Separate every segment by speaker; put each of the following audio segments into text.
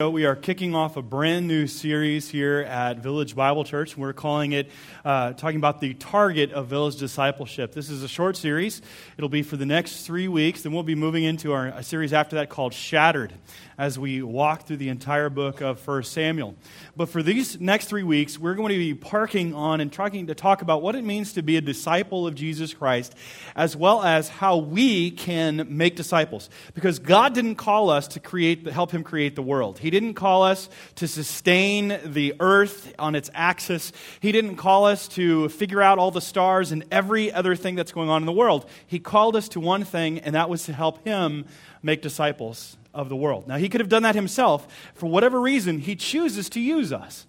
Speaker 1: So we are kicking off a brand new series here at Village Bible Church. We're calling it, uh, talking about the target of village discipleship. This is a short series. It'll be for the next three weeks. Then we'll be moving into our a series after that called Shattered as we walk through the entire book of 1 Samuel. But for these next three weeks, we're going to be parking on and trying to talk about what it means to be a disciple of Jesus Christ, as well as how we can make disciples. Because God didn't call us to create, help Him create the world. He didn't call us to sustain the earth on its axis. He didn't call us to figure out all the stars and every other thing that's going on in the world. He called us to one thing, and that was to help Him make disciples of the world. Now, he could have done that himself. For whatever reason, he chooses to use us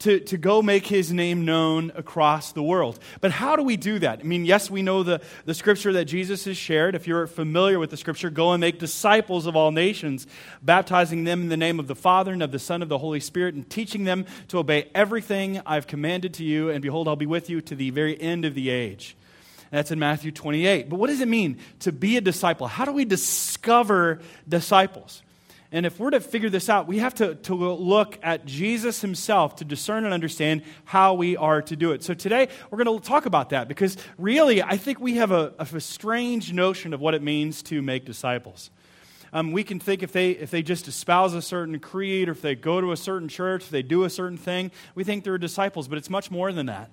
Speaker 1: to, to go make his name known across the world. But how do we do that? I mean, yes, we know the, the scripture that Jesus has shared. If you're familiar with the scripture, go and make disciples of all nations, baptizing them in the name of the Father and of the Son of the Holy Spirit, and teaching them to obey everything I've commanded to you. And behold, I'll be with you to the very end of the age. That's in Matthew 28. But what does it mean to be a disciple? How do we discover disciples? And if we're to figure this out, we have to, to look at Jesus himself to discern and understand how we are to do it. So today, we're going to talk about that because really, I think we have a, a strange notion of what it means to make disciples. Um, we can think if they, if they just espouse a certain creed or if they go to a certain church, if they do a certain thing, we think they're disciples, but it's much more than that.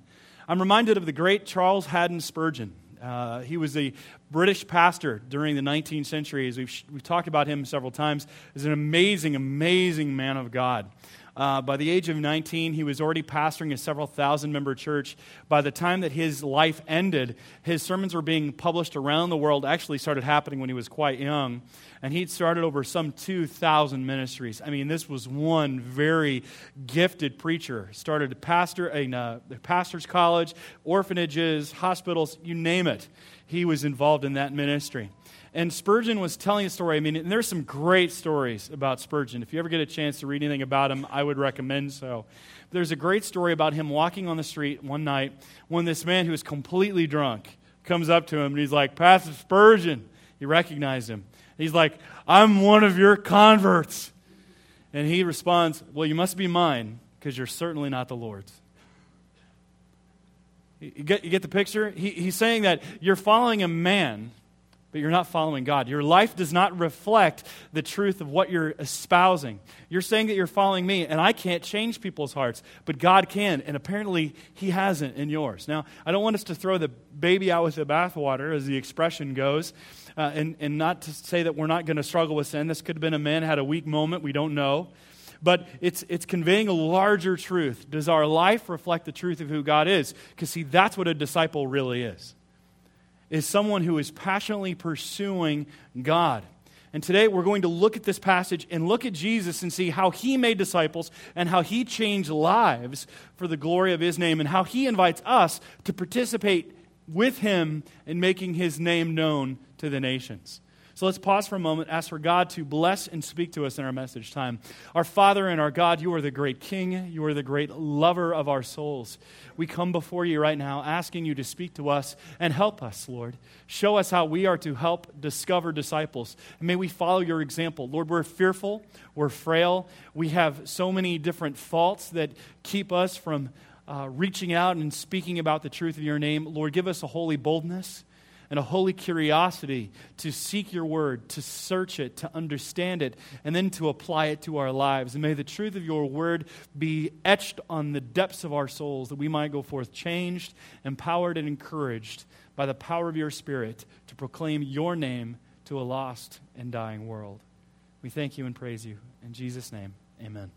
Speaker 1: I'm reminded of the great Charles Haddon Spurgeon. Uh, he was a British pastor during the 19th century. As we've, we've talked about him several times, is an amazing, amazing man of God. Uh, by the age of 19, he was already pastoring a several thousand member church. By the time that his life ended, his sermons were being published around the world. Actually, started happening when he was quite young. And he'd started over some 2,000 ministries. I mean, this was one very gifted preacher. Started a pastor, uh, a pastor's college, orphanages, hospitals, you name it. He was involved in that ministry. And Spurgeon was telling a story. I mean, there's some great stories about Spurgeon. If you ever get a chance to read anything about him, I would recommend so. There's a great story about him walking on the street one night when this man who was completely drunk comes up to him and he's like, Pastor Spurgeon. He recognized him. He's like, I'm one of your converts. And he responds, Well, you must be mine because you're certainly not the Lord's. You get, you get the picture? He, he's saying that you're following a man but you're not following God. Your life does not reflect the truth of what you're espousing. You're saying that you're following me, and I can't change people's hearts, but God can, and apparently He hasn't in yours. Now, I don't want us to throw the baby out with the bathwater, as the expression goes, uh, and, and not to say that we're not going to struggle with sin. This could have been a man had a weak moment, we don't know. But it's, it's conveying a larger truth. Does our life reflect the truth of who God is? Because, see, that's what a disciple really is is someone who is passionately pursuing God. And today we're going to look at this passage and look at Jesus and see how he made disciples and how he changed lives for the glory of his name and how he invites us to participate with him in making his name known to the nations. So let's pause for a moment, ask for God to bless and speak to us in our message time. Our Father and our God, you are the great King. You are the great lover of our souls. We come before you right now asking you to speak to us and help us, Lord. Show us how we are to help discover disciples. And may we follow your example. Lord, we're fearful, we're frail, we have so many different faults that keep us from uh, reaching out and speaking about the truth of your name. Lord, give us a holy boldness and a holy curiosity to seek your word, to search it, to understand it, and then to apply it to our lives. And may the truth of your word be etched on the depths of our souls that we might go forth changed, empowered, and encouraged by the power of your spirit to proclaim your name to a lost and dying world. We thank you and praise you. In Jesus' name, amen.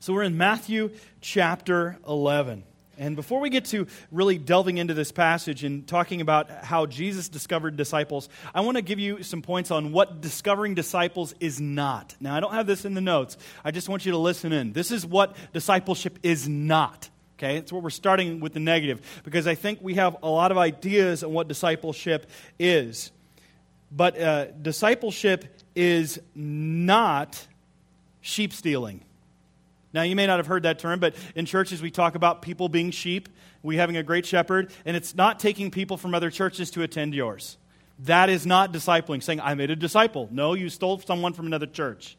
Speaker 1: So we're in Matthew chapter 11. And before we get to really delving into this passage and talking about how Jesus discovered disciples, I want to give you some points on what discovering disciples is not. Now, I don't have this in the notes. I just want you to listen in. This is what discipleship is not. Okay, that's what we're starting with the negative because I think we have a lot of ideas on what discipleship is. But uh, discipleship is not sheep stealing. Now, you may not have heard that term, but in churches we talk about people being sheep, we having a great shepherd, and it's not taking people from other churches to attend yours. That is not discipling, saying, I made a disciple. No, you stole someone from another church.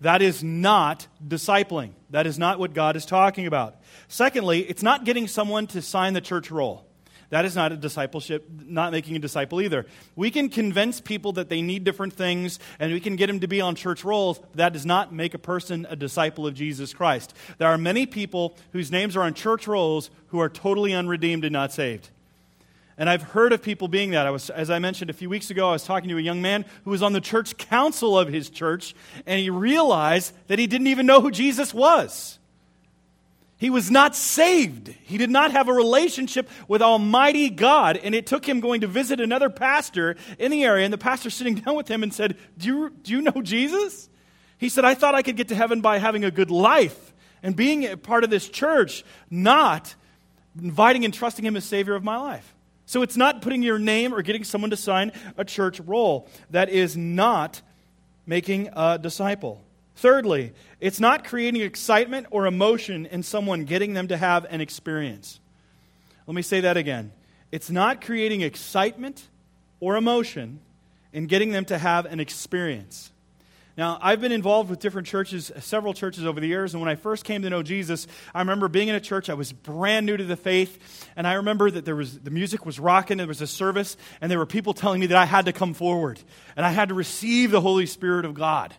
Speaker 1: That is not discipling. That is not what God is talking about. Secondly, it's not getting someone to sign the church roll. That is not a discipleship, not making a disciple either. We can convince people that they need different things and we can get them to be on church rolls. That does not make a person a disciple of Jesus Christ. There are many people whose names are on church rolls who are totally unredeemed and not saved. And I've heard of people being that. I was, as I mentioned a few weeks ago, I was talking to a young man who was on the church council of his church, and he realized that he didn't even know who Jesus was. He was not saved. He did not have a relationship with Almighty God. And it took him going to visit another pastor in the area, and the pastor sitting down with him and said, Do you, do you know Jesus? He said, I thought I could get to heaven by having a good life and being a part of this church, not inviting and trusting him as Savior of my life. So it's not putting your name or getting someone to sign a church roll. That is not making a disciple. Thirdly, it's not creating excitement or emotion in someone, getting them to have an experience. Let me say that again. It's not creating excitement or emotion in getting them to have an experience. Now, I've been involved with different churches, several churches over the years, and when I first came to know Jesus, I remember being in a church, I was brand new to the faith, and I remember that there was the music was rocking, there was a service, and there were people telling me that I had to come forward, and I had to receive the Holy Spirit of God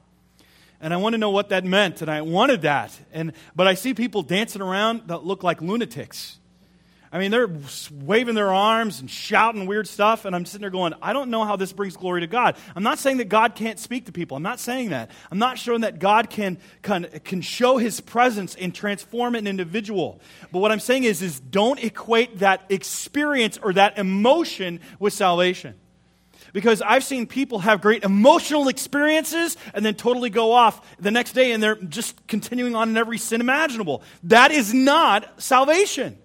Speaker 1: and I want to know what that meant, and I wanted that. And, but I see people dancing around that look like lunatics. I mean, they're waving their arms and shouting weird stuff, and I'm sitting there going, I don't know how this brings glory to God. I'm not saying that God can't speak to people. I'm not saying that. I'm not showing that God can, can, can show his presence and transform an individual. But what I'm saying is, is don't equate that experience or that emotion with salvation because I've seen people have great emotional experiences and then totally go off the next day and they're just continuing on in every sin imaginable. That is not salvation.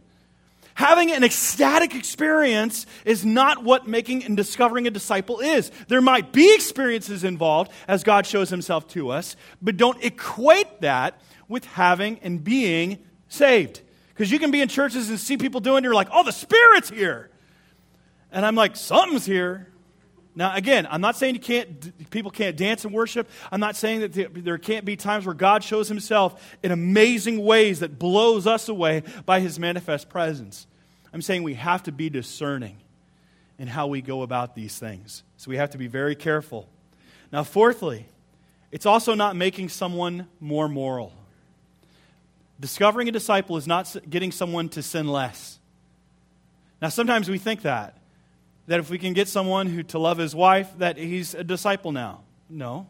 Speaker 1: Having an ecstatic experience is not what making and discovering a disciple is. There might be experiences involved as God shows himself to us, but don't equate that with having and being saved. Because you can be in churches and see people doing, it, you're like, oh, the Spirit's here. And I'm like, something's here. Now, again, I'm not saying you can't, people can't dance and worship. I'm not saying that there can't be times where God shows himself in amazing ways that blows us away by his manifest presence. I'm saying we have to be discerning in how we go about these things. So we have to be very careful. Now, fourthly, it's also not making someone more moral. Discovering a disciple is not getting someone to sin less. Now, sometimes we think that that if we can get someone who to love his wife, that he's a disciple now. No.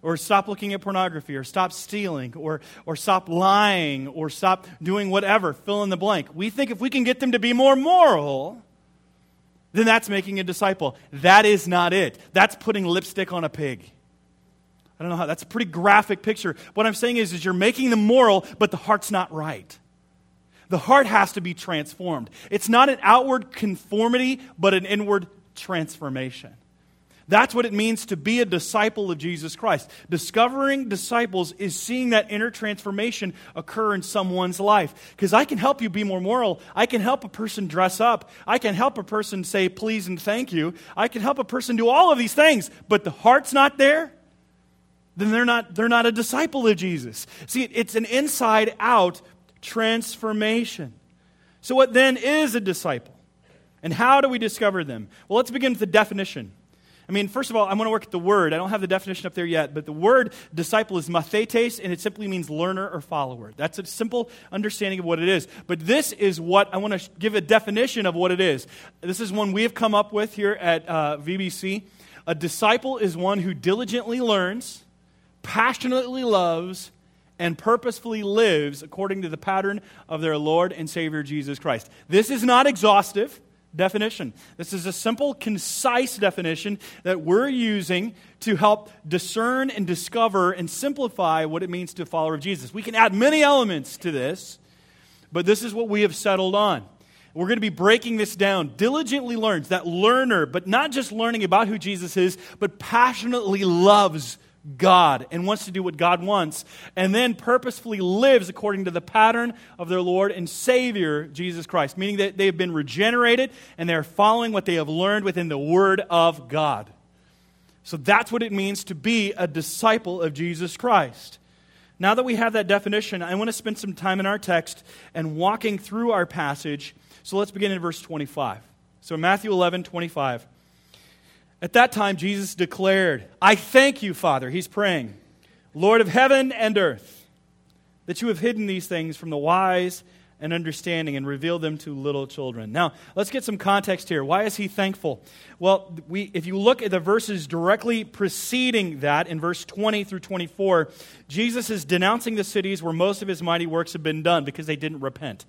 Speaker 1: Or stop looking at pornography, or stop stealing, or, or stop lying, or stop doing whatever, fill in the blank. We think if we can get them to be more moral, then that's making a disciple. That is not it. That's putting lipstick on a pig. I don't know how, that's a pretty graphic picture. What I'm saying is, is you're making them moral, but the heart's not right. The heart has to be transformed. It's not an outward conformity, but an inward transformation. That's what it means to be a disciple of Jesus Christ. Discovering disciples is seeing that inner transformation occur in someone's life. Because I can help you be more moral. I can help a person dress up. I can help a person say please and thank you. I can help a person do all of these things. But the heart's not there, then they're not, they're not a disciple of Jesus. See, it's an inside out transformation. So, what then is a disciple? And how do we discover them? Well, let's begin with the definition. I mean, first of all, I'm going to work at the word. I don't have the definition up there yet, but the word disciple is mathetes, and it simply means learner or follower. That's a simple understanding of what it is. But this is what I want to give a definition of what it is. This is one we have come up with here at uh, VBC. A disciple is one who diligently learns, passionately loves, and purposefully lives according to the pattern of their Lord and Savior Jesus Christ. This is not exhaustive definition. This is a simple, concise definition that we're using to help discern and discover and simplify what it means to follow of Jesus. We can add many elements to this, but this is what we have settled on. We're going to be breaking this down. Diligently learns, that learner, but not just learning about who Jesus is, but passionately loves God and wants to do what God wants, and then purposefully lives according to the pattern of their Lord and Savior, Jesus Christ, meaning that they have been regenerated and they're following what they have learned within the Word of God. So that's what it means to be a disciple of Jesus Christ. Now that we have that definition, I want to spend some time in our text and walking through our passage. So let's begin in verse 25. So Matthew 11, 25. At that time, Jesus declared, I thank you, Father. He's praying, Lord of heaven and earth, that you have hidden these things from the wise and understanding and revealed them to little children. Now, let's get some context here. Why is he thankful? Well, we, if you look at the verses directly preceding that, in verse 20 through 24, Jesus is denouncing the cities where most of his mighty works have been done because they didn't repent.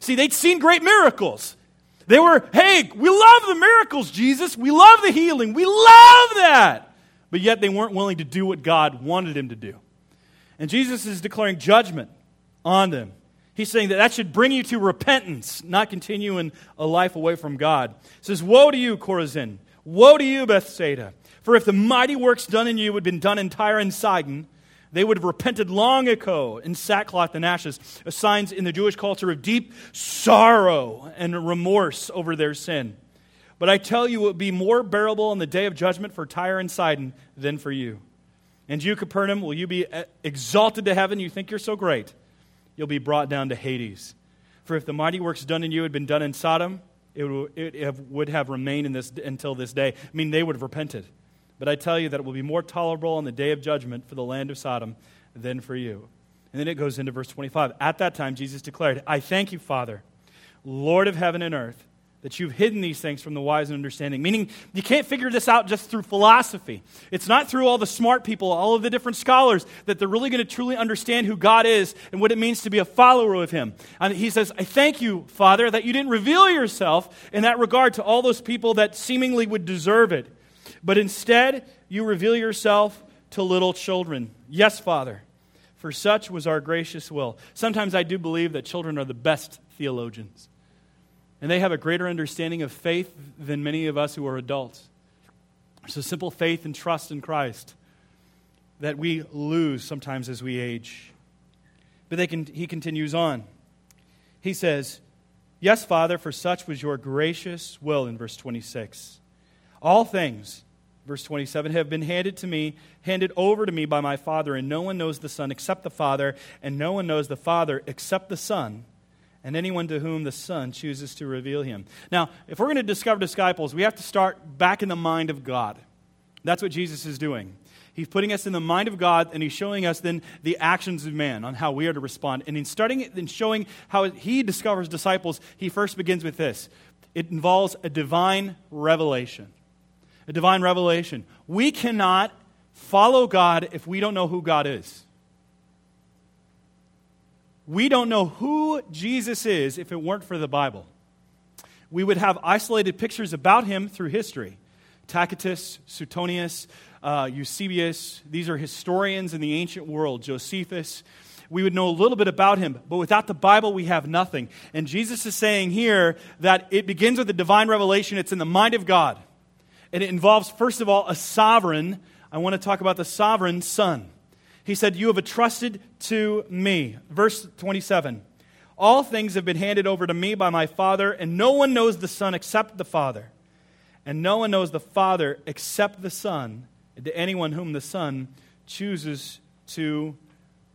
Speaker 1: See, they'd seen great miracles. They were, hey, we love the miracles, Jesus. We love the healing. We love that. But yet they weren't willing to do what God wanted him to do. And Jesus is declaring judgment on them. He's saying that that should bring you to repentance, not continuing a life away from God. Says, Woe to you, Chorazin! Woe to you, Bethsaida! For if the mighty works done in you had been done in Tyre and Sidon, they would have repented long ago in sackcloth and ashes, signs in the Jewish culture of deep sorrow and remorse over their sin. But I tell you, it would be more bearable in the day of judgment for Tyre and Sidon than for you. And you, Capernaum, will you be uh, exalted to heaven? You think you're so great. You'll be brought down to Hades. For if the mighty works done in you had been done in Sodom, it would, have, would have remained in this, until this day. I mean, they would have repented. But I tell you that it will be more tolerable on the day of judgment for the land of Sodom than for you. And then it goes into verse 25. At that time, Jesus declared, I thank you, Father, Lord of heaven and earth, that you've hidden these things from the wise and understanding. Meaning, you can't figure this out just through philosophy. It's not through all the smart people, all of the different scholars, that they're really going to truly understand who God is and what it means to be a follower of Him. And he says, I thank you, Father, that you didn't reveal yourself in that regard to all those people that seemingly would deserve it but instead, you reveal yourself to little children. Yes, Father, for such was our gracious will. Sometimes I do believe that children are the best theologians, and they have a greater understanding of faith than many of us who are adults. A simple faith and trust in Christ that we lose sometimes as we age. But they can, he continues on. He says, Yes, Father, for such was your gracious will in verse 26. All things verse 27 have been handed to me handed over to me by my father and no one knows the son except the father and no one knows the father except the son and anyone to whom the son chooses to reveal him. Now if we're going to discover disciples we have to start back in the mind of god. That's what jesus is doing. He's putting us in the mind of god and he's showing us then the actions of man on how we are to respond. And in starting in showing how he discovers disciples he first begins with this. It involves a divine revelation a divine revelation. We cannot follow God if we don't know who God is. We don't know who Jesus is if it weren't for the Bible. We would have isolated pictures about him through history. Tacitus, Suetonius, uh, Eusebius, these are historians in the ancient world. Josephus. We would know a little bit about him, but without the Bible, we have nothing. And Jesus is saying here that it begins with the divine revelation, it's in the mind of God. And it involves, first of all, a sovereign. I want to talk about the sovereign son. He said, You have entrusted to me. Verse 27 All things have been handed over to me by my Father, and no one knows the Son except the Father. And no one knows the Father except the Son, and to anyone whom the Son chooses to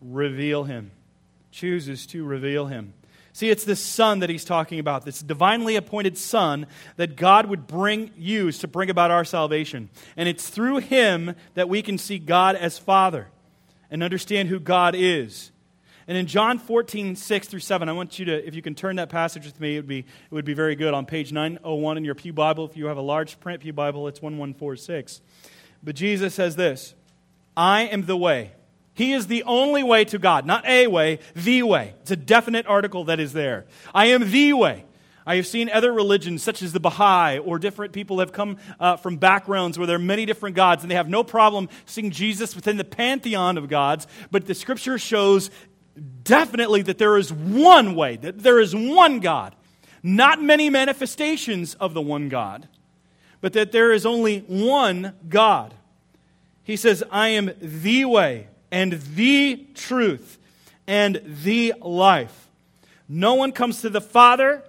Speaker 1: reveal him. Chooses to reveal him. See, it's this son that he's talking about, this divinely appointed son that God would bring, use to bring about our salvation. And it's through him that we can see God as Father and understand who God is. And in John 14, 6 through 7, I want you to, if you can turn that passage with me, it would be, it would be very good. On page 901 in your Pew Bible, if you have a large print Pew Bible, it's 1146. But Jesus says this I am the way he is the only way to God, not a way, the way. It's a definite article that is there. I am the way. I have seen other religions, such as the Baha'i, or different people have come uh, from backgrounds where there are many different gods, and they have no problem seeing Jesus within the pantheon of gods. But the scripture shows definitely that there is one way, that there is one God. Not many manifestations of the one God, but that there is only one God. He says, I am the way and the truth and the life. No one comes to the Father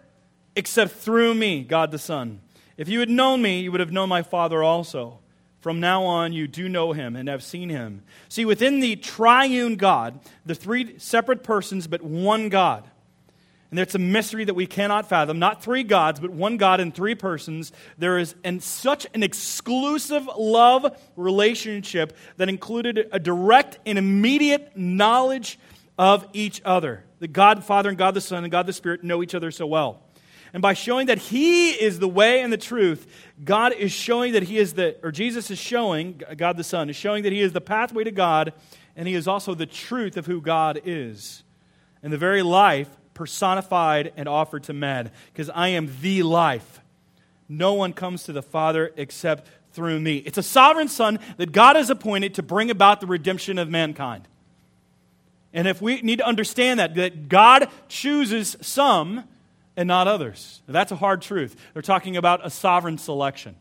Speaker 1: except through me, God the Son. If you had known me, you would have known my Father also. From now on, you do know him and have seen him. See, within the triune God, the three separate persons, but one God. And it's a mystery that we cannot fathom. Not three gods, but one God in three persons. There is an, such an exclusive love relationship that included a direct and immediate knowledge of each other. The God Father and God the Son and God the Spirit know each other so well. And by showing that He is the way and the truth, God is showing that He is the, or Jesus is showing, God the Son is showing that He is the pathway to God, and He is also the truth of who God is. And the very life personified and offered to men, because I am the life. No one comes to the Father except through me. It's a sovereign Son that God has appointed to bring about the redemption of mankind. And if we need to understand that, that God chooses some and not others. That's a hard truth. They're talking about a sovereign selection.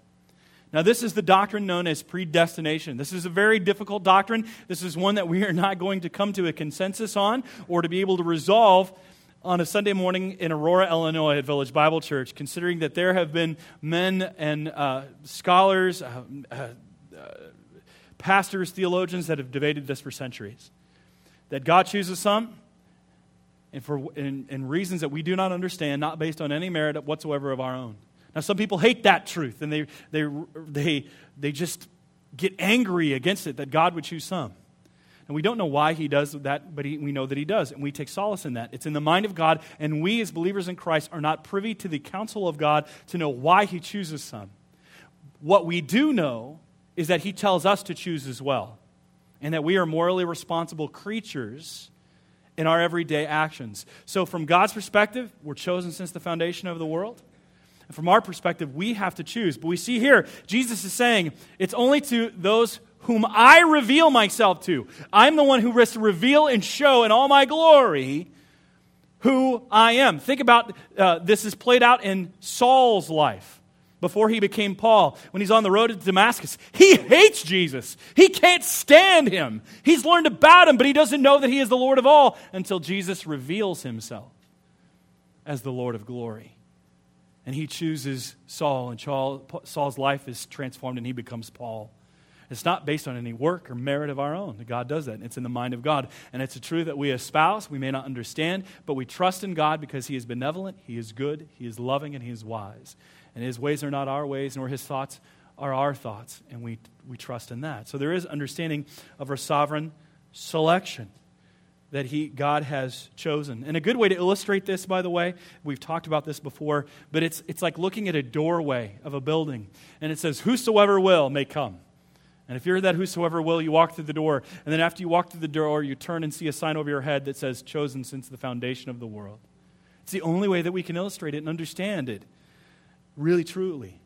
Speaker 1: Now, this is the doctrine known as predestination. This is a very difficult doctrine. This is one that we are not going to come to a consensus on or to be able to resolve on a Sunday morning in Aurora, Illinois, at Village Bible Church, considering that there have been men and uh, scholars, uh, uh, pastors, theologians that have debated this for centuries. That God chooses some, and for in reasons that we do not understand, not based on any merit whatsoever of our own. Now, some people hate that truth, and they, they, they, they just get angry against it that God would choose some. And we don't know why he does that, but he, we know that he does, and we take solace in that. It's in the mind of God, and we as believers in Christ are not privy to the counsel of God to know why he chooses some. What we do know is that he tells us to choose as well, and that we are morally responsible creatures in our everyday actions. So, from God's perspective, we're chosen since the foundation of the world. And from our perspective, we have to choose. But we see here, Jesus is saying, it's only to those whom I reveal myself to. I'm the one who to reveal and show in all my glory who I am. Think about uh, this is played out in Saul's life before he became Paul, when he's on the road to Damascus. He hates Jesus. He can't stand him. He's learned about him, but he doesn't know that he is the Lord of all until Jesus reveals himself as the Lord of glory. And he chooses Saul, and Saul's life is transformed, and he becomes Paul. It's not based on any work or merit of our own. God does that. It's in the mind of God. And it's a truth that we espouse. We may not understand, but we trust in God because He is benevolent, He is good, He is loving, and He is wise. And his ways are not our ways, nor his thoughts are our thoughts. And we, we trust in that. So there is understanding of our sovereign selection that he, God has chosen. And a good way to illustrate this, by the way, we've talked about this before, but it's, it's like looking at a doorway of a building. And it says, Whosoever will may come. And if you're that whosoever will, you walk through the door. And then after you walk through the door, you turn and see a sign over your head that says, Chosen since the foundation of the world. It's the only way that we can illustrate it and understand it really truly.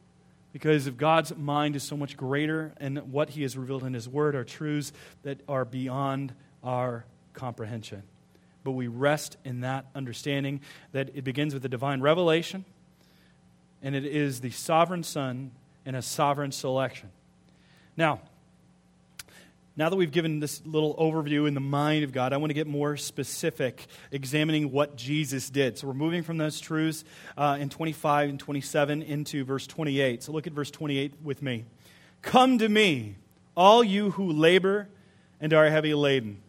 Speaker 1: Because if God's mind is so much greater and what He has revealed in His Word are truths that are beyond our comprehension. But we rest in that understanding that it begins with the divine revelation, and it is the sovereign Son and a sovereign selection. Now, now that we've given this little overview in the mind of God, I want to get more specific, examining what Jesus did. So we're moving from those truths uh, in 25 and 27 into verse 28. So look at verse 28 with me. Come to me, all you who labor and are heavy laden,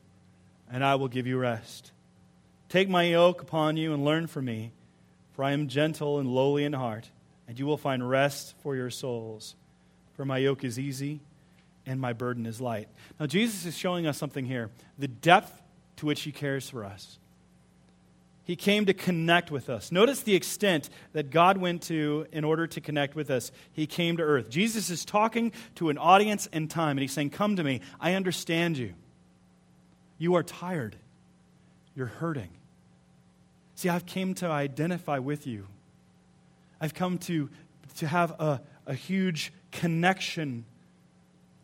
Speaker 1: and I will give you rest. Take my yoke upon you and learn from me, for I am gentle and lowly in heart, and you will find rest for your souls. For my yoke is easy and my burden is light. Now, Jesus is showing us something here the depth to which he cares for us. He came to connect with us. Notice the extent that God went to in order to connect with us. He came to earth. Jesus is talking to an audience in time, and he's saying, Come to me. I understand you. You are tired. You're hurting. See, I've come to identify with you. I've come to, to have a, a huge connection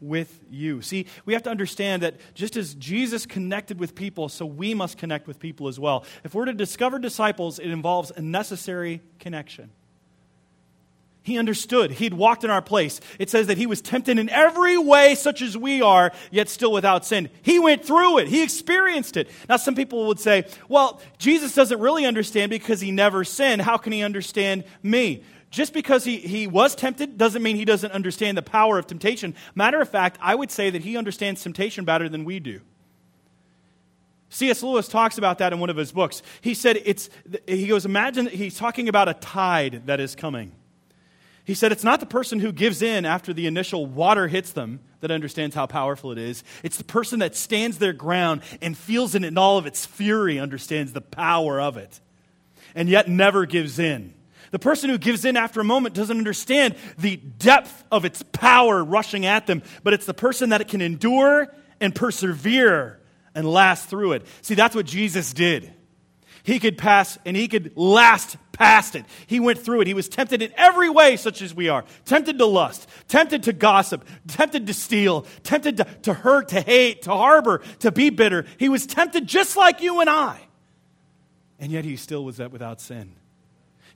Speaker 1: with you. See, we have to understand that just as Jesus connected with people, so we must connect with people as well. If we're to discover disciples, it involves a necessary connection. He understood. He'd walked in our place. It says that he was tempted in every way, such as we are, yet still without sin. He went through it. He experienced it. Now, some people would say, well, Jesus doesn't really understand because he never sinned. How can he understand me? Just because he, he was tempted doesn't mean he doesn't understand the power of temptation. Matter of fact, I would say that he understands temptation better than we do. C.S. Lewis talks about that in one of his books. He said, it's, he goes, imagine, that he's talking about a tide that is coming. He said, it's not the person who gives in after the initial water hits them that understands how powerful it is. It's the person that stands their ground and feels it in all of its fury, understands the power of it, and yet never gives in. The person who gives in after a moment doesn't understand the depth of its power rushing at them, but it's the person that it can endure and persevere and last through it. See, that's what Jesus did. He could pass and he could last past it. He went through it. He was tempted in every way, such as we are tempted to lust, tempted to gossip, tempted to steal, tempted to, to hurt, to hate, to harbor, to be bitter. He was tempted just like you and I. And yet he still was without sin.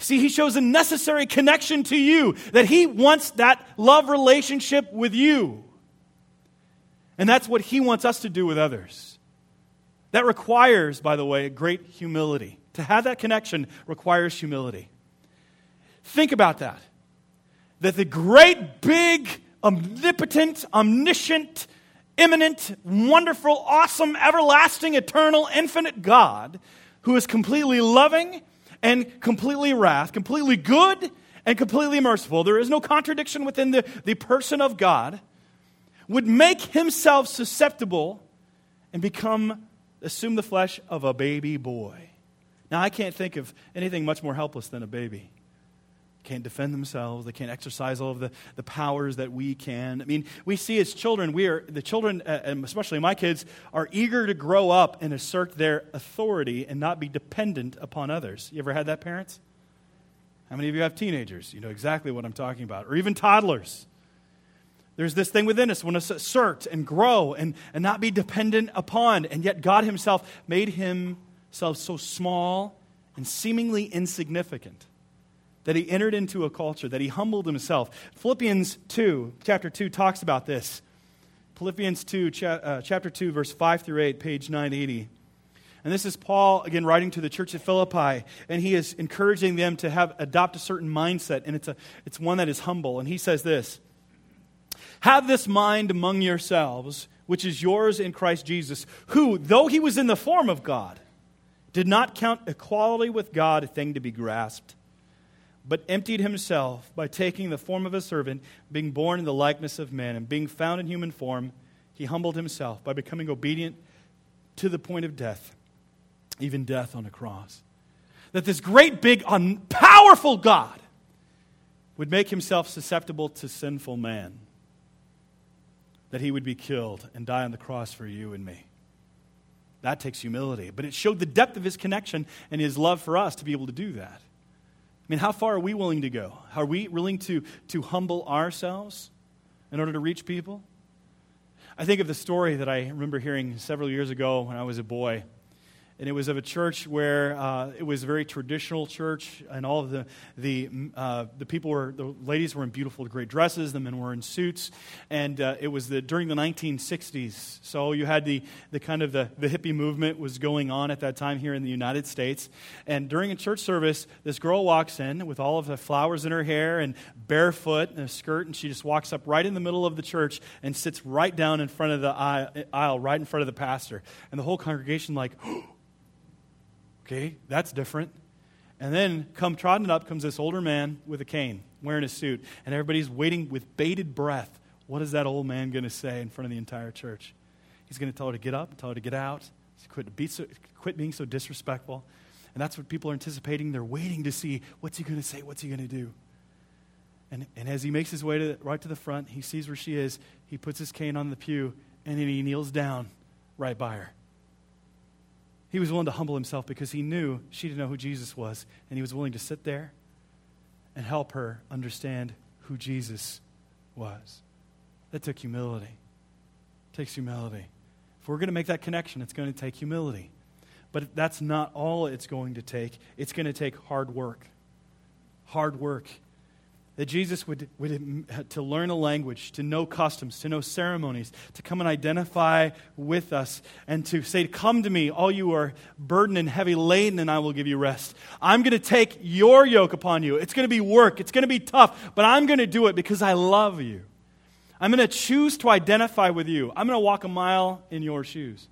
Speaker 1: See, he shows a necessary connection to you, that he wants that love relationship with you. And that's what he wants us to do with others. That requires, by the way, great humility. To have that connection requires humility. Think about that. That the great, big, omnipotent, omniscient, immanent, wonderful, awesome, everlasting, eternal, infinite God, who is completely loving and completely wrath, completely good and completely merciful, there is no contradiction within the, the person of God, would make himself susceptible and become, assume the flesh of a baby boy. Now, I can't think of anything much more helpless than a baby. Can't defend themselves. They can't exercise all of the, the powers that we can. I mean, we see as children, we are, the children, uh, and especially my kids, are eager to grow up and assert their authority and not be dependent upon others. You ever had that, parents? How many of you have teenagers? You know exactly what I'm talking about. Or even toddlers. There's this thing within us, want to assert and grow and, and not be dependent upon. And yet God Himself made himself so small and seemingly insignificant that he entered into a culture, that he humbled himself. Philippians 2, chapter 2, talks about this. Philippians 2, cha- uh, chapter 2, verse 5 through 8, page 980. And this is Paul, again, writing to the church at Philippi, and he is encouraging them to have adopt a certain mindset, and it's, a, it's one that is humble. And he says this Have this mind among yourselves, which is yours in Christ Jesus, who, though he was in the form of God, did not count equality with God a thing to be grasped, but emptied himself by taking the form of a servant, being born in the likeness of men, and being found in human form, he humbled himself by becoming obedient to the point of death, even death on a cross. That this great, big, powerful God would make himself susceptible to sinful man, that he would be killed and die on the cross for you and me. That takes humility. But it showed the depth of his connection and his love for us to be able to do that. I mean, how far are we willing to go? Are we willing to, to humble ourselves in order to reach people? I think of the story that I remember hearing several years ago when I was a boy and it was of a church where uh, it was a very traditional church, and all of the the uh, the people were the ladies were in beautiful, great dresses, the men were in suits, and uh, it was the during the 1960s. So you had the the kind of the the hippie movement was going on at that time here in the United States, and during a church service, this girl walks in with all of the flowers in her hair and barefoot and a skirt, and she just walks up right in the middle of the church and sits right down in front of the aisle, aisle right in front of the pastor, and the whole congregation like. Okay, that's different. And then come trotting up comes this older man with a cane, wearing a suit, and everybody's waiting with bated breath. What is that old man going to say in front of the entire church? He's going to tell her to get up, tell her to get out, quit, be so, quit being so disrespectful. And that's what people are anticipating. They're waiting to see what's he going to say, what's he going to do. And, and as he makes his way to, right to the front, he sees where she is. He puts his cane on the pew, and then he kneels down right by her. He was willing to humble himself because he knew she didn't know who Jesus was, and he was willing to sit there and help her understand who Jesus was. That took humility. It takes humility. If we're going to make that connection, it's going to take humility. But that's not all it's going to take. It's going to take hard work. Hard work. That Jesus would, would uh, to learn a language, to know customs, to know ceremonies, to come and identify with us, and to say, Come to me, all you are burdened and heavy laden, and I will give you rest. I'm going to take your yoke upon you. It's going to be work, it's going to be tough, but I'm going to do it because I love you. I'm going to choose to identify with you. I'm going to walk a mile in your shoes.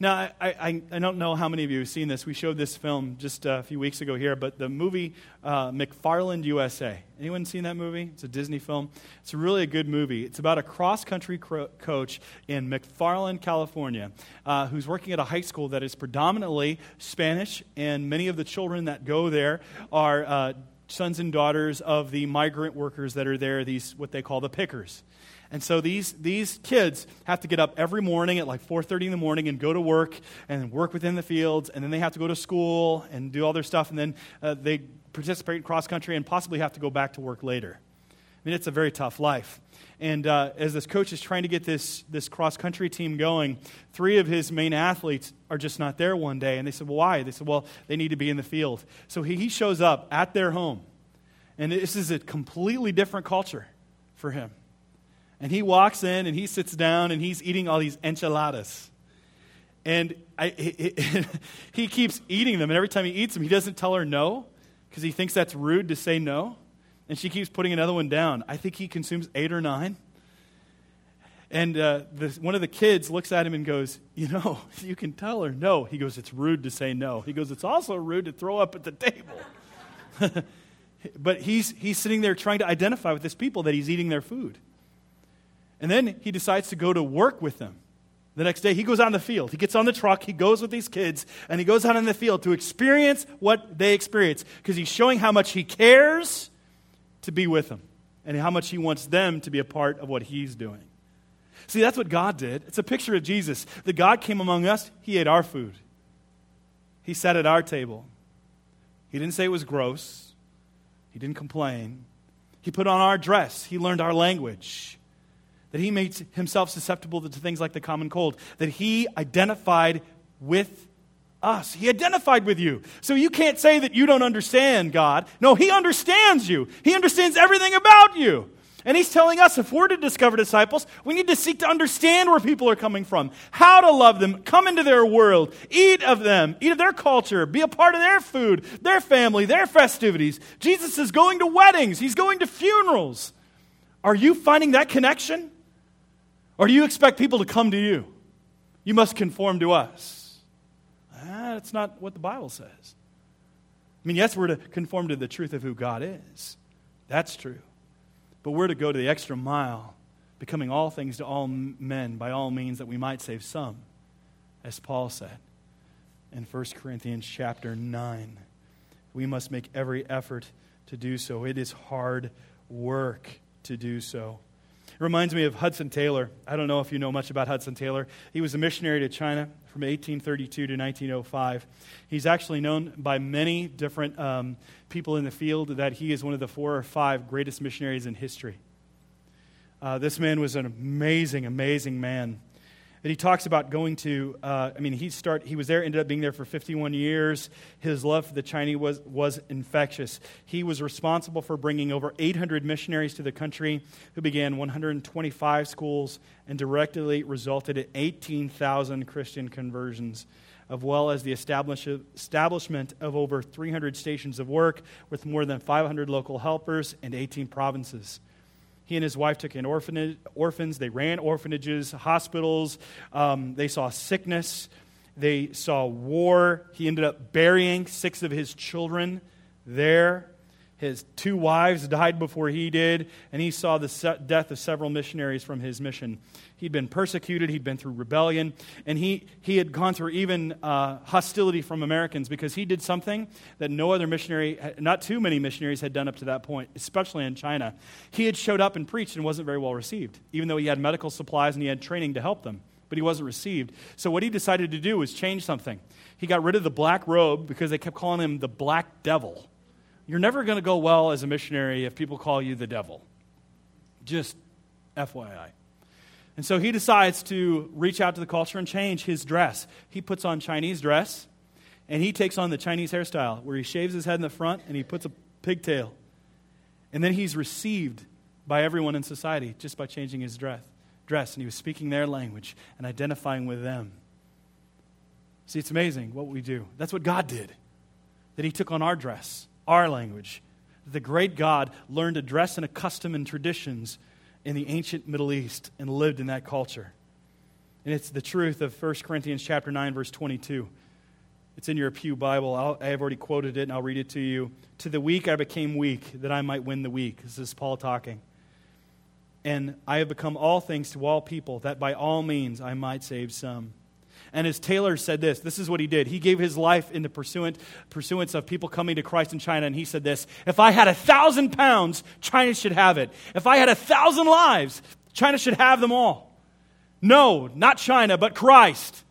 Speaker 1: Now, I, I, I, don't know how many of you have seen this. We showed this film just a few weeks ago here, but the movie uh, McFarland USA. Anyone seen that movie? It's a Disney film. It's really a good movie. It's about a cross country cro- coach in McFarland, California, uh, who's working at a high school that is predominantly Spanish, and many of the children that go there are uh, sons and daughters of the migrant workers that are there, these what they call the pickers. And so these, these kids have to get up every morning at like 4.30 in the morning and go to work and work within the fields. And then they have to go to school and do all their stuff. And then uh, they participate in cross country and possibly have to go back to work later. I mean, it's a very tough life. And uh, as this coach is trying to get this, this cross country team going, three of his main athletes are just not there one day. And they said, Well, why? They said, Well, they need to be in the field. So he, he shows up at their home. And this is a completely different culture for him. And he walks in and he sits down and he's eating all these enchiladas. And I, he, he keeps eating them. And every time he eats them, he doesn't tell her no because he thinks that's rude to say no. And she keeps putting another one down. I think he consumes eight or nine. And uh, the, one of the kids looks at him and goes, You know, you can tell her no. He goes, It's rude to say no. He goes, It's also rude to throw up at the table. but he's, he's sitting there trying to identify with this people that he's eating their food. And then he decides to go to work with them. The next day, he goes out in the field. He gets on the truck, he goes with these kids, and he goes out in the field to experience what they experience because he's showing how much he cares to be with them and how much he wants them to be a part of what he's doing. See, that's what God did. It's a picture of Jesus. That God came among us, he ate our food, he sat at our table. He didn't say it was gross, he didn't complain. He put on our dress, he learned our language that he made himself susceptible to things like the common cold, that he identified with us. He identified with you. So you can't say that you don't understand God. No, he understands you, he understands everything about you. And he's telling us if we're to discover disciples, we need to seek to understand where people are coming from, how to love them, come into their world, eat of them, eat of their culture, be a part of their food, their family, their festivities. Jesus is going to weddings, he's going to funerals. Are you finding that connection? Or do you expect people to come to you? You must conform to us. Ah, that's not what the Bible says. I mean, yes, we're to conform to the truth of who God is. That's true. But we're to go to the extra mile, becoming all things to all men by all means that we might save some, as Paul said in 1 Corinthians chapter 9. We must make every effort to do so. It is hard work to do so. It reminds me of Hudson Taylor. I don't know if you know much about Hudson Taylor. He was a missionary to China from 1832 to 1905. He's actually known by many different um, people in the field that he is one of the four or five greatest missionaries in history. Uh, this man was an amazing, amazing man that he talks about going to uh, i mean he start he was there ended up being there for 51 years. His love for the chinese was, was infectious. He was responsible for bringing over 800 missionaries to the country who began 125 schools and directly resulted in 18000 christian conversions as well as the establishment of over 300 stations of work with more than 500 local helpers and 18 provinces he and his wife took in orphans. They ran orphanages, hospitals. Um, they saw sickness. They saw war. He ended up burying six of his children there. His two wives died before he did, and he saw the death of several missionaries from his mission. He'd been persecuted, he'd been through rebellion, and he, he had gone through even uh, hostility from Americans because he did something that no other missionary, not too many missionaries, had done up to that point, especially in China. He had showed up and preached and wasn't very well received, even though he had medical supplies and he had training to help them but he wasn't received. So, what he decided to do was change something. He got rid of the black robe because they kept calling him the black devil. You're never going to go well as a missionary if people call you the devil. Just FYI. And so he decides to reach out to the culture and change his dress. He puts on Chinese dress and he takes on the Chinese hairstyle where he shaves his head in the front and he puts a pigtail. And then he's received by everyone in society just by changing his dress. dress. And he was speaking their language and identifying with them. See, it's amazing what we do. That's what God did. That he took on our dress, our language. The great God learned to dress in a custom and traditions in the ancient Middle East and lived in that culture. And it's the truth of 1 Corinthians chapter 9 verse 22. It's in your Pew Bible. I'll, I have already quoted it and I'll read it to you. To the weak I became weak that I might win the weak. This is Paul talking. And I have become all things to all people that by all means I might save some. And as Taylor said this, this is what he did. He gave his life in the pursuant, pursuance of people coming to Christ in China, and he said this If I had a thousand pounds, China should have it. If I had a thousand lives, China should have them all. No, not China, but Christ.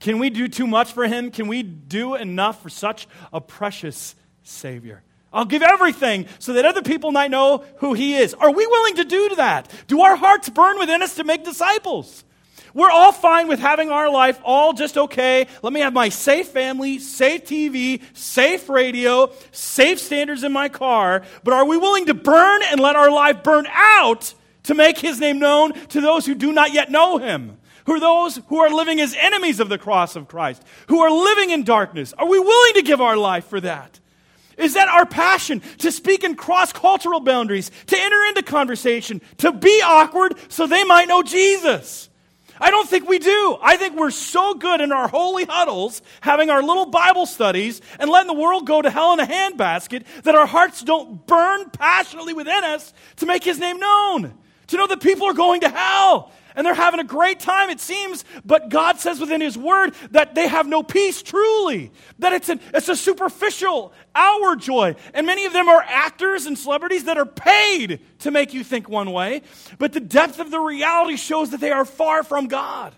Speaker 1: Can we do too much for him? Can we do enough for such a precious Savior? I'll give everything so that other people might know who he is. Are we willing to do that? Do our hearts burn within us to make disciples? We're all fine with having our life all just okay. Let me have my safe family, safe TV, safe radio, safe standards in my car. But are we willing to burn and let our life burn out to make his name known to those who do not yet know him? Who are those who are living as enemies of the cross of Christ, who are living in darkness? Are we willing to give our life for that? Is that our passion to speak in cross cultural boundaries, to enter into conversation, to be awkward so they might know Jesus? I don't think we do. I think we're so good in our holy huddles, having our little Bible studies, and letting the world go to hell in a handbasket, that our hearts don't burn passionately within us to make His name known. To know that people are going to hell and they're having a great time, it seems, but God says within His Word that they have no peace truly, that it's, an, it's a superficial, outward joy. And many of them are actors and celebrities that are paid to make you think one way, but the depth of the reality shows that they are far from God.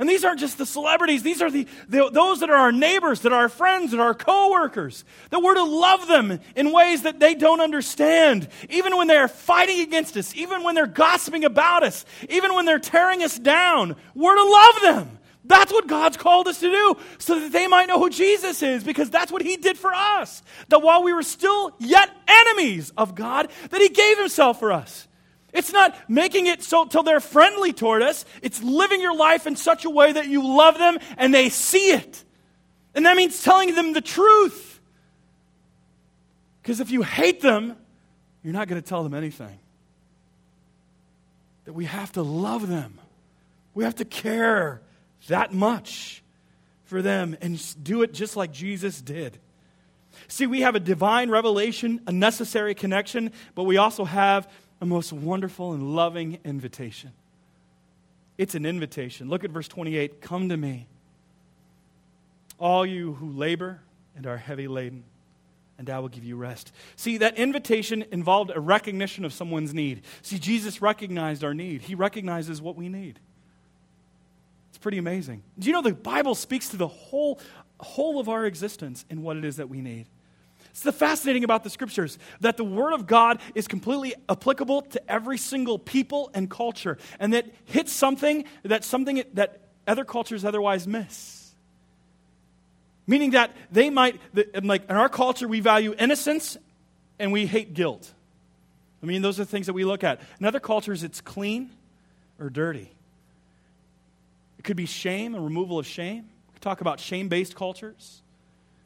Speaker 1: And these aren't just the celebrities, these are the, the, those that are our neighbors, that are our friends, that are our coworkers. That we're to love them in ways that they don't understand, even when they're fighting against us, even when they're gossiping about us, even when they're tearing us down. We're to love them. That's what God's called us to do so that they might know who Jesus is because that's what he did for us. That while we were still yet enemies of God, that he gave himself for us. It's not making it so till they're friendly toward us. It's living your life in such a way that you love them and they see it. And that means telling them the truth. Because if you hate them, you're not going to tell them anything. That we have to love them. We have to care that much for them and do it just like Jesus did. See, we have a divine revelation, a necessary connection, but we also have a most wonderful and loving invitation. It's an invitation. Look at verse 28 Come to me, all you who labor and are heavy laden, and I will give you rest. See, that invitation involved a recognition of someone's need. See, Jesus recognized our need, He recognizes what we need. It's pretty amazing. Do you know the Bible speaks to the whole, whole of our existence and what it is that we need? It's the fascinating about the scriptures that the word of God is completely applicable to every single people and culture, and that hits something that something that other cultures otherwise miss. Meaning that they might, like in our culture, we value innocence and we hate guilt. I mean, those are the things that we look at. In other cultures, it's clean or dirty. It could be shame and removal of shame. We talk about shame based cultures.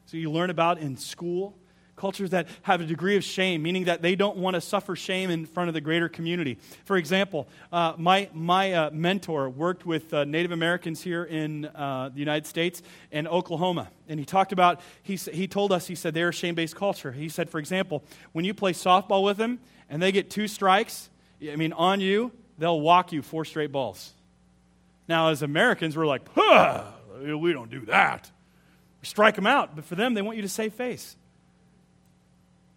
Speaker 1: So you learn about in school cultures that have a degree of shame, meaning that they don't want to suffer shame in front of the greater community. For example, uh, my, my uh, mentor worked with uh, Native Americans here in uh, the United States and Oklahoma. And he talked about, he, he told us, he said they're a shame based culture. He said, for example, when you play softball with them and they get two strikes, I mean, on you, they'll walk you four straight balls. Now, as Americans, we're like, we don't do that. Strike them out. But for them, they want you to save face.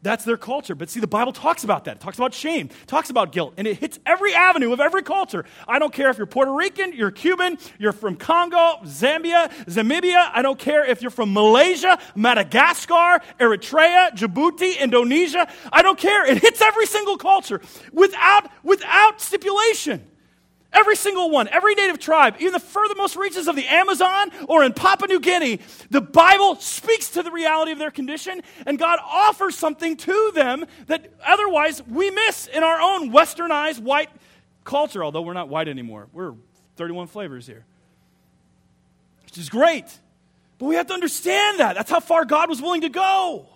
Speaker 1: That's their culture. But see, the Bible talks about that. It talks about shame, talks about guilt, and it hits every avenue of every culture. I don't care if you're Puerto Rican, you're Cuban, you're from Congo, Zambia, Zamibia. I don't care if you're from Malaysia, Madagascar, Eritrea, Djibouti, Indonesia. I don't care. It hits every single culture without, without stipulation. Every single one, every native tribe, even the furthermost reaches of the Amazon or in Papua New Guinea, the Bible speaks to the reality of their condition, and God offers something to them that otherwise we miss in our own westernized white culture, although we're not white anymore. We're 31 flavors here, which is great. But we have to understand that. That's how far God was willing to go.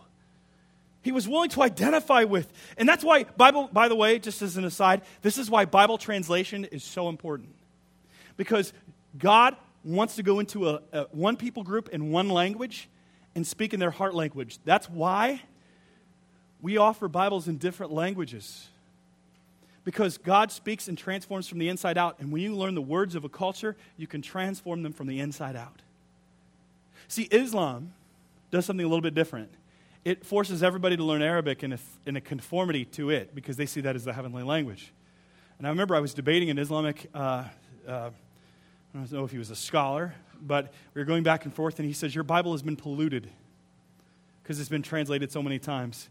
Speaker 1: He was willing to identify with. And that's why Bible by the way, just as an aside, this is why Bible translation is so important. Because God wants to go into a, a one people group in one language and speak in their heart language. That's why we offer Bibles in different languages. Because God speaks and transforms from the inside out. And when you learn the words of a culture, you can transform them from the inside out. See, Islam does something a little bit different it forces everybody to learn Arabic in a, in a conformity to it because they see that as the heavenly language. And I remember I was debating an Islamic, uh, uh, I don't know if he was a scholar, but we were going back and forth, and he says, Your Bible has been polluted because it's been translated so many times.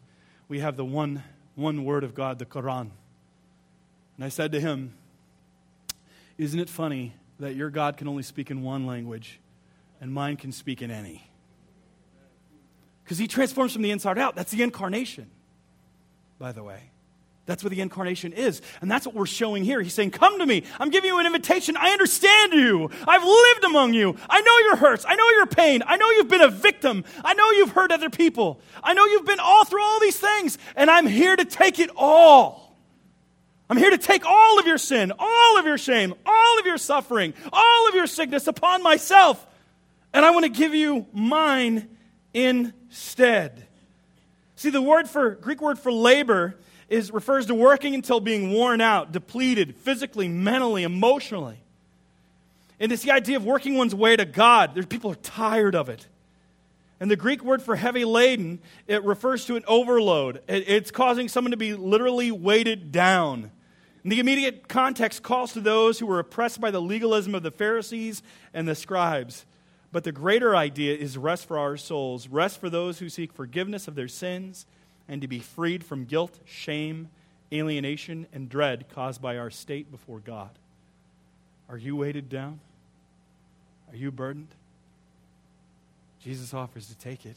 Speaker 1: We have the one, one word of God, the Quran. And I said to him, Isn't it funny that your God can only speak in one language and mine can speak in any? Because he transforms from the inside out. That's the incarnation, by the way. That's what the incarnation is. And that's what we're showing here. He's saying, Come to me. I'm giving you an invitation. I understand you. I've lived among you. I know your hurts. I know your pain. I know you've been a victim. I know you've hurt other people. I know you've been all through all these things. And I'm here to take it all. I'm here to take all of your sin, all of your shame, all of your suffering, all of your sickness upon myself. And I want to give you mine instead. See, the word for Greek word for labor is refers to working until being worn out, depleted, physically, mentally, emotionally. And it's the idea of working one's way to God. There's people are tired of it. And the Greek word for heavy laden, it refers to an overload. it's causing someone to be literally weighted down. And the immediate context calls to those who were oppressed by the legalism of the Pharisees and the scribes. But the greater idea is rest for our souls, rest for those who seek forgiveness of their sins and to be freed from guilt, shame, alienation, and dread caused by our state before God. Are you weighted down? Are you burdened? Jesus offers to take it.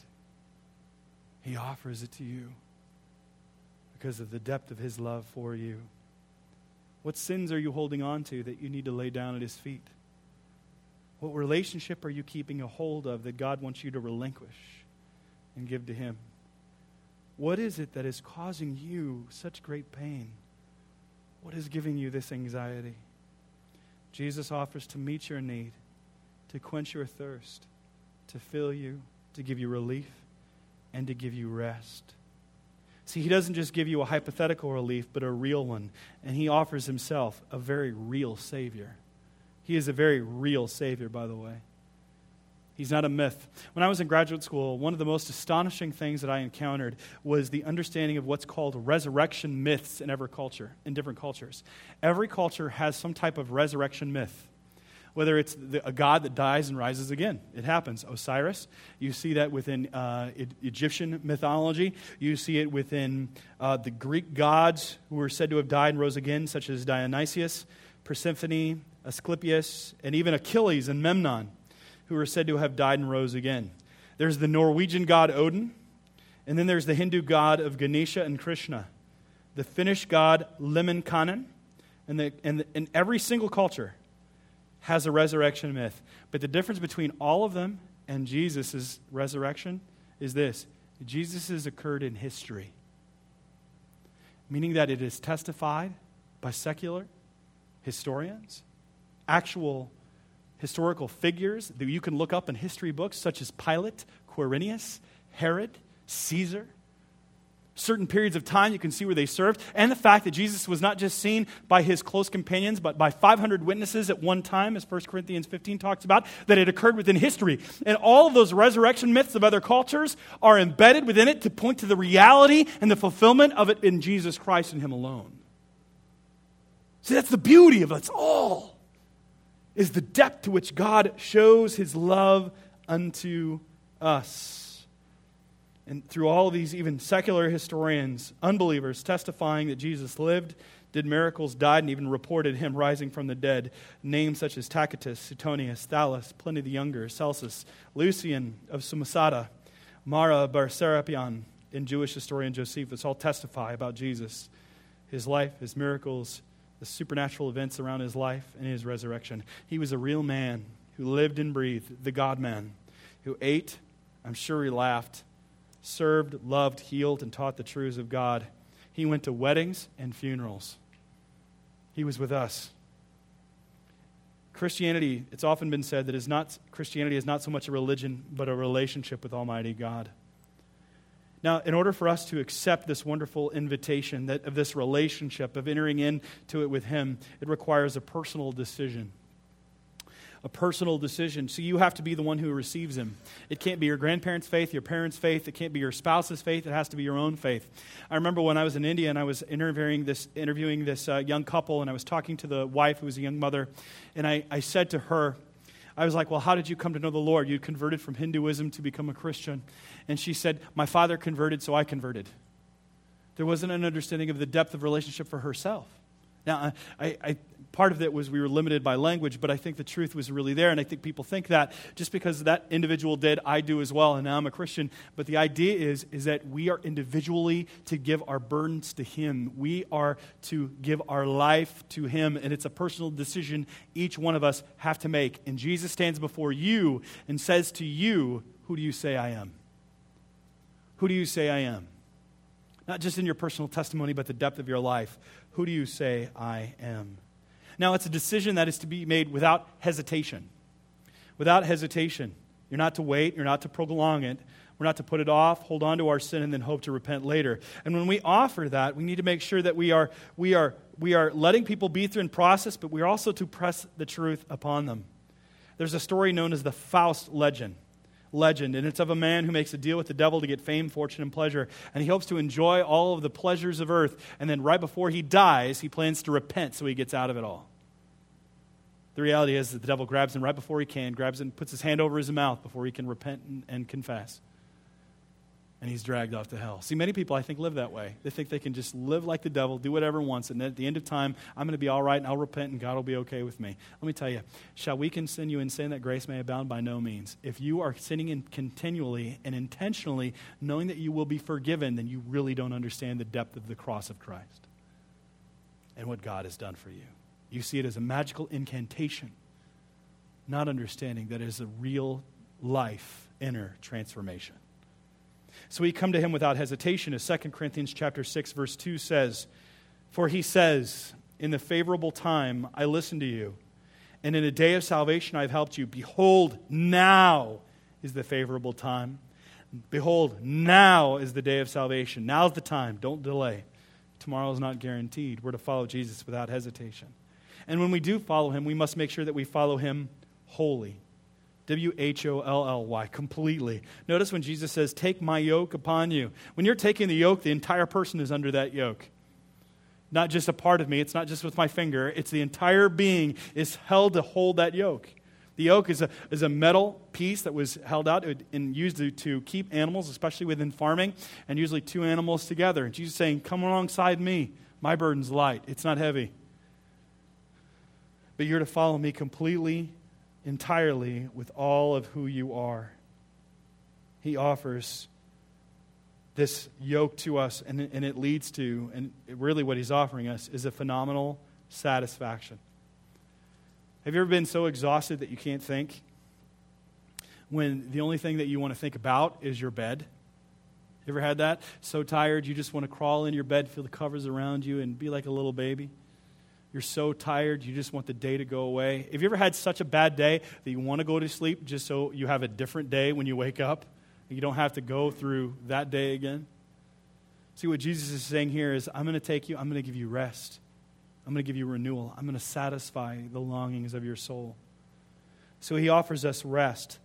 Speaker 1: He offers it to you because of the depth of his love for you. What sins are you holding on to that you need to lay down at his feet? What relationship are you keeping a hold of that God wants you to relinquish and give to Him? What is it that is causing you such great pain? What is giving you this anxiety? Jesus offers to meet your need, to quench your thirst, to fill you, to give you relief, and to give you rest. See, He doesn't just give you a hypothetical relief, but a real one. And He offers Himself a very real Savior. He is a very real Savior, by the way. He's not a myth. When I was in graduate school, one of the most astonishing things that I encountered was the understanding of what's called resurrection myths in every culture, in different cultures. Every culture has some type of resurrection myth. Whether it's the, a god that dies and rises again, it happens. Osiris, you see that within uh, Egyptian mythology. You see it within uh, the Greek gods who were said to have died and rose again, such as Dionysius, Persephone, Asclepius, and even Achilles and Memnon, who are said to have died and rose again. There's the Norwegian god Odin, and then there's the Hindu god of Ganesha and Krishna, the Finnish god Lemminkainen, and, the, and, the, and every single culture has a resurrection myth. But the difference between all of them and Jesus' resurrection is this Jesus occurred in history, meaning that it is testified by secular historians actual historical figures that you can look up in history books, such as Pilate, Quirinius, Herod, Caesar. Certain periods of time you can see where they served, and the fact that Jesus was not just seen by his close companions, but by 500 witnesses at one time, as 1 Corinthians 15 talks about, that it occurred within history. And all of those resurrection myths of other cultures are embedded within it to point to the reality and the fulfillment of it in Jesus Christ and Him alone. See, that's the beauty of it all is the depth to which God shows his love unto us. And through all of these, even secular historians, unbelievers, testifying that Jesus lived, did miracles, died, and even reported him rising from the dead. Names such as Tacitus, Suetonius, Thallus, Pliny the Younger, Celsus, Lucian of Samosata, Mara bar Serapion, and Jewish historian Josephus all testify about Jesus, his life, his miracles, the supernatural events around his life, and his resurrection. He was a real man who lived and breathed, the God man, who ate, I'm sure he laughed, served, loved, healed, and taught the truths of God. He went to weddings and funerals. He was with us. Christianity, it's often been said that is not, Christianity is not so much a religion, but a relationship with Almighty God. Now, in order for us to accept this wonderful invitation that, of this relationship, of entering into it with Him, it requires a personal decision a personal decision. So you have to be the one who receives him. It can't be your grandparents' faith, your parents' faith. It can't be your spouse's faith. It has to be your own faith. I remember when I was in India and I was interviewing this, interviewing this uh, young couple, and I was talking to the wife who was a young mother, and I, I said to her, I was like, Well, how did you come to know the Lord? You converted from Hinduism to become a Christian. And she said, My father converted, so I converted. There wasn't an understanding of the depth of relationship for herself. Now, I, I, part of it was we were limited by language, but I think the truth was really there. And I think people think that just because that individual did, I do as well, and now I'm a Christian. But the idea is, is that we are individually to give our burdens to Him. We are to give our life to Him, and it's a personal decision each one of us have to make. And Jesus stands before you and says to you, Who do you say I am? Who do you say I am? Not just in your personal testimony, but the depth of your life. Who do you say I am? Now, it's a decision that is to be made without hesitation. Without hesitation. You're not to wait, you're not to prolong it. We're not to put it off, hold on to our sin, and then hope to repent later. And when we offer that, we need to make sure that we are, we are, we are letting people be through and process, but we're also to press the truth upon them. There's a story known as the Faust legend legend, and it's of a man who makes a deal with the devil to get fame, fortune, and pleasure. And he hopes to enjoy all of the pleasures of earth, and then right before he dies, he plans to repent so he gets out of it all. The reality is that the devil grabs him right before he can, grabs him, puts his hand over his mouth before he can repent and, and confess and he's dragged off to hell. See, many people, I think, live that way. They think they can just live like the devil, do whatever wants, and at the end of time, I'm going to be all right and I'll repent and God will be okay with me. Let me tell you, shall we continue in sin that grace may abound? By no means. If you are sinning in continually and intentionally, knowing that you will be forgiven, then you really don't understand the depth of the cross of Christ and what God has done for you. You see it as a magical incantation, not understanding that it is a real life inner transformation. So we come to him without hesitation, as 2 Corinthians chapter 6, verse 2 says, For he says, In the favorable time I listened to you, and in a day of salvation I have helped you. Behold, now is the favorable time. Behold, now is the day of salvation. Now's the time. Don't delay. Tomorrow is not guaranteed. We're to follow Jesus without hesitation. And when we do follow him, we must make sure that we follow him wholly. W H O L L Y, completely. Notice when Jesus says, Take my yoke upon you. When you're taking the yoke, the entire person is under that yoke. Not just a part of me, it's not just with my finger, it's the entire being is held to hold that yoke. The yoke is a, is a metal piece that was held out and used to, to keep animals, especially within farming, and usually two animals together. And Jesus is saying, Come alongside me. My burden's light, it's not heavy. But you're to follow me completely entirely with all of who you are. He offers this yoke to us, and, and it leads to, and really what he's offering us is a phenomenal satisfaction. Have you ever been so exhausted that you can't think? When the only thing that you want to think about is your bed? You ever had that? So tired, you just want to crawl in your bed, feel the covers around you, and be like a little baby? You're so tired, you just want the day to go away. Have you ever had such a bad day that you want to go to sleep just so you have a different day when you wake up? And you don't have to go through that day again? See, what Jesus is saying here is I'm going to take you, I'm going to give you rest. I'm going to give you renewal. I'm going to satisfy the longings of your soul. So he offers us rest.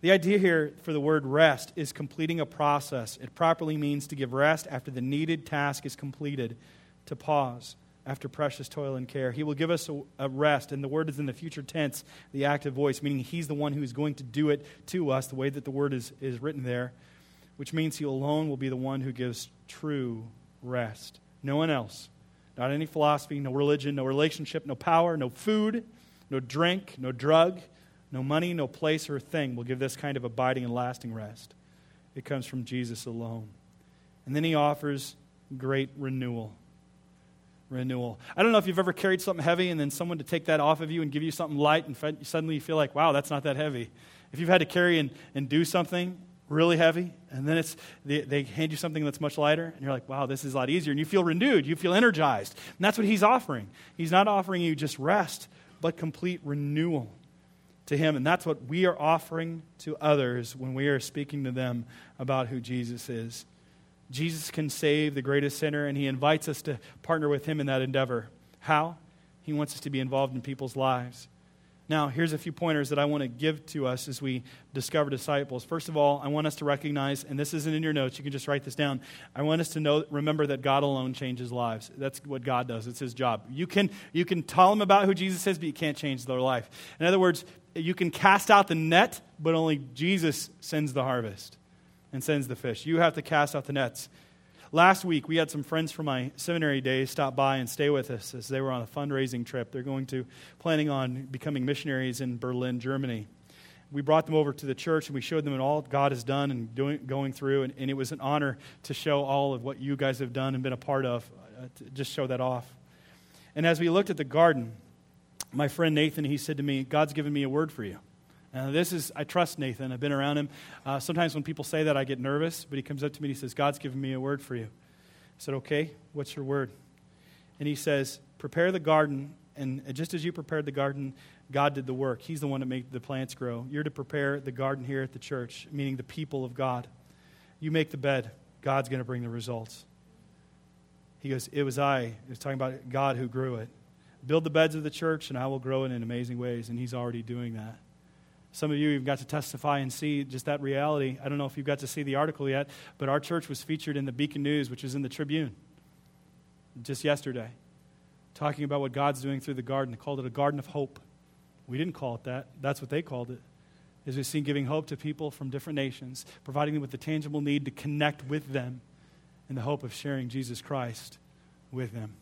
Speaker 1: The idea here for the word rest is completing a process. It properly means to give rest after the needed task is completed, to pause after precious toil and care. He will give us a, a, rest, and the word is in the future tense, the active voice, meaning He's the one who is going to do it to us, the way that the word is, is written there, which means He alone will be the one who gives true rest. No one else. not any philosophy, no religion, no relationship, no power, no food, no drink, no drug, no money, no place or thing will give this kind of abiding and lasting rest. It comes from Jesus alone. And then he offers great renewal. Renewal. I don't know if you've ever carried something heavy and then someone to take that off of you and give you something light, and suddenly you feel like, wow, that's not that heavy. If you've had to carry and, and do something really heavy, and then it's, they, they hand you something that's much lighter, and you're like, wow, this is a lot easier. And you feel renewed, you feel energized. And that's what he's offering. He's not offering you just rest, but complete renewal to him. And that's what we are offering to others when we are speaking to them about who Jesus is. Jesus can save the greatest sinner, and he invites us to partner with him in that endeavor. How? He wants us to be involved in people's lives. Now, here's a few pointers that I want to give to us as we discover disciples. First of all, I want us to recognize, and this isn't in your notes, you can just write this down. I want us to know, remember that God alone changes lives. That's what God does, it's His job. You can, you can tell them about who Jesus is, but you can't change their life. In other words, you can cast out the net, but only Jesus sends the harvest and sends the fish. You have to cast out the nets. Last week, we had some friends from my seminary days stop by and stay with us as they were on a fundraising trip. They're going to, planning on becoming missionaries in Berlin, Germany. We brought them over to the church and we showed them all God has done and doing, going through, and, and, it was an honor to show all of what you guys have done and been a part of, uh, to just show that off. And as we looked at the garden, my friend Nathan, he said to me, God's given me a word for you. Now, this is, I trust Nathan. I've been around him. Uh, sometimes when people say that, I get nervous, but he comes up to me and he says, God's given me a word for you. I said, Okay, what's your word? And he says, Prepare the garden, and just as you prepared the garden, God did the work. He's the one that made the plants grow. You're to prepare the garden here at the church, meaning the people of God. You make the bed, God's going to bring the results. He goes, It was I. He was talking about God who grew it. Build the beds of the church, and I will grow it in amazing ways. And he's already doing that. Some of you have got to testify and see just that reality. I don't know if you've got to see the article yet, but our church was featured in the Beacon News, which is in the Tribune, just yesterday, talking about what God's doing through the garden. They called it a garden of hope. We didn't call it that. That's what they called it. As we've seen giving hope to people from different nations, providing them with the tangible need to connect with them in the hope of sharing Jesus Christ with them.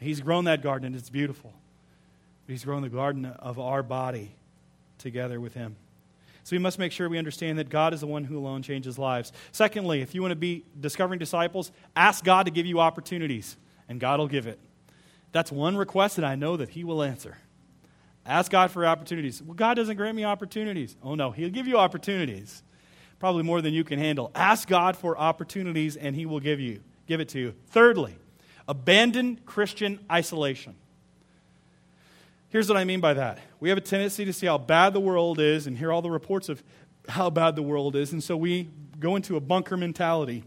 Speaker 1: He's grown that garden, and it's beautiful. But He's grown the garden of our body together with Him. So we must make sure we understand that God is the one who alone changes lives. Secondly, if you want to be discovering disciples, ask God to give you opportunities, and God will give it. That's one request that I know that He will answer. Ask God for opportunities. Well, God doesn't grant me opportunities. Oh, no, He'll give you opportunities, probably more than you can handle. Ask God for opportunities, and He will give you, give it to you. Thirdly, abandon Christian isolation. Here's what I mean by that. We have a tendency to see how bad the world is and hear all the reports of how bad the world is. And so we go into a bunker mentality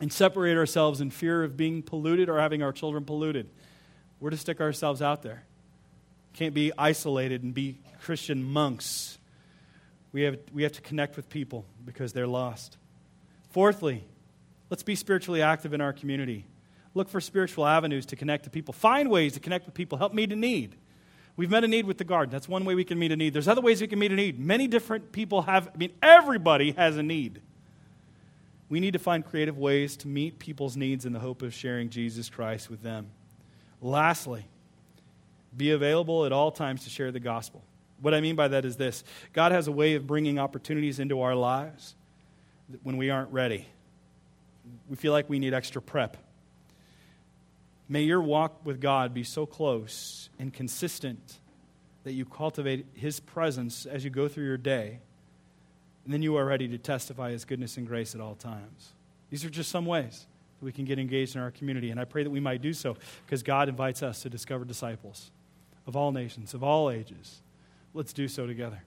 Speaker 1: and separate ourselves in fear of being polluted or having our children polluted. We're to stick ourselves out there. Can't be isolated and be Christian monks. We have, we have to connect with people because they're lost. Fourthly, let's be spiritually active in our community. Look for spiritual avenues to connect to people. Find ways to connect with people. Help meet a need. We've met a need with the garden. That's one way we can meet a need. There's other ways we can meet a need. Many different people have, I mean, everybody has a need. We need to find creative ways to meet people's needs in the hope of sharing Jesus Christ with them. Lastly, be available at all times to share the gospel. What I mean by that is this God has a way of bringing opportunities into our lives when we aren't ready. We feel like we need extra prep. May your walk with God be so close and consistent that you cultivate His presence as you go through your day, and then you are ready to testify His goodness and grace at all times. These are just some ways that we can get engaged in our community, and I pray that we might do so because God invites us to discover disciples of all nations, of all ages. Let's do so together.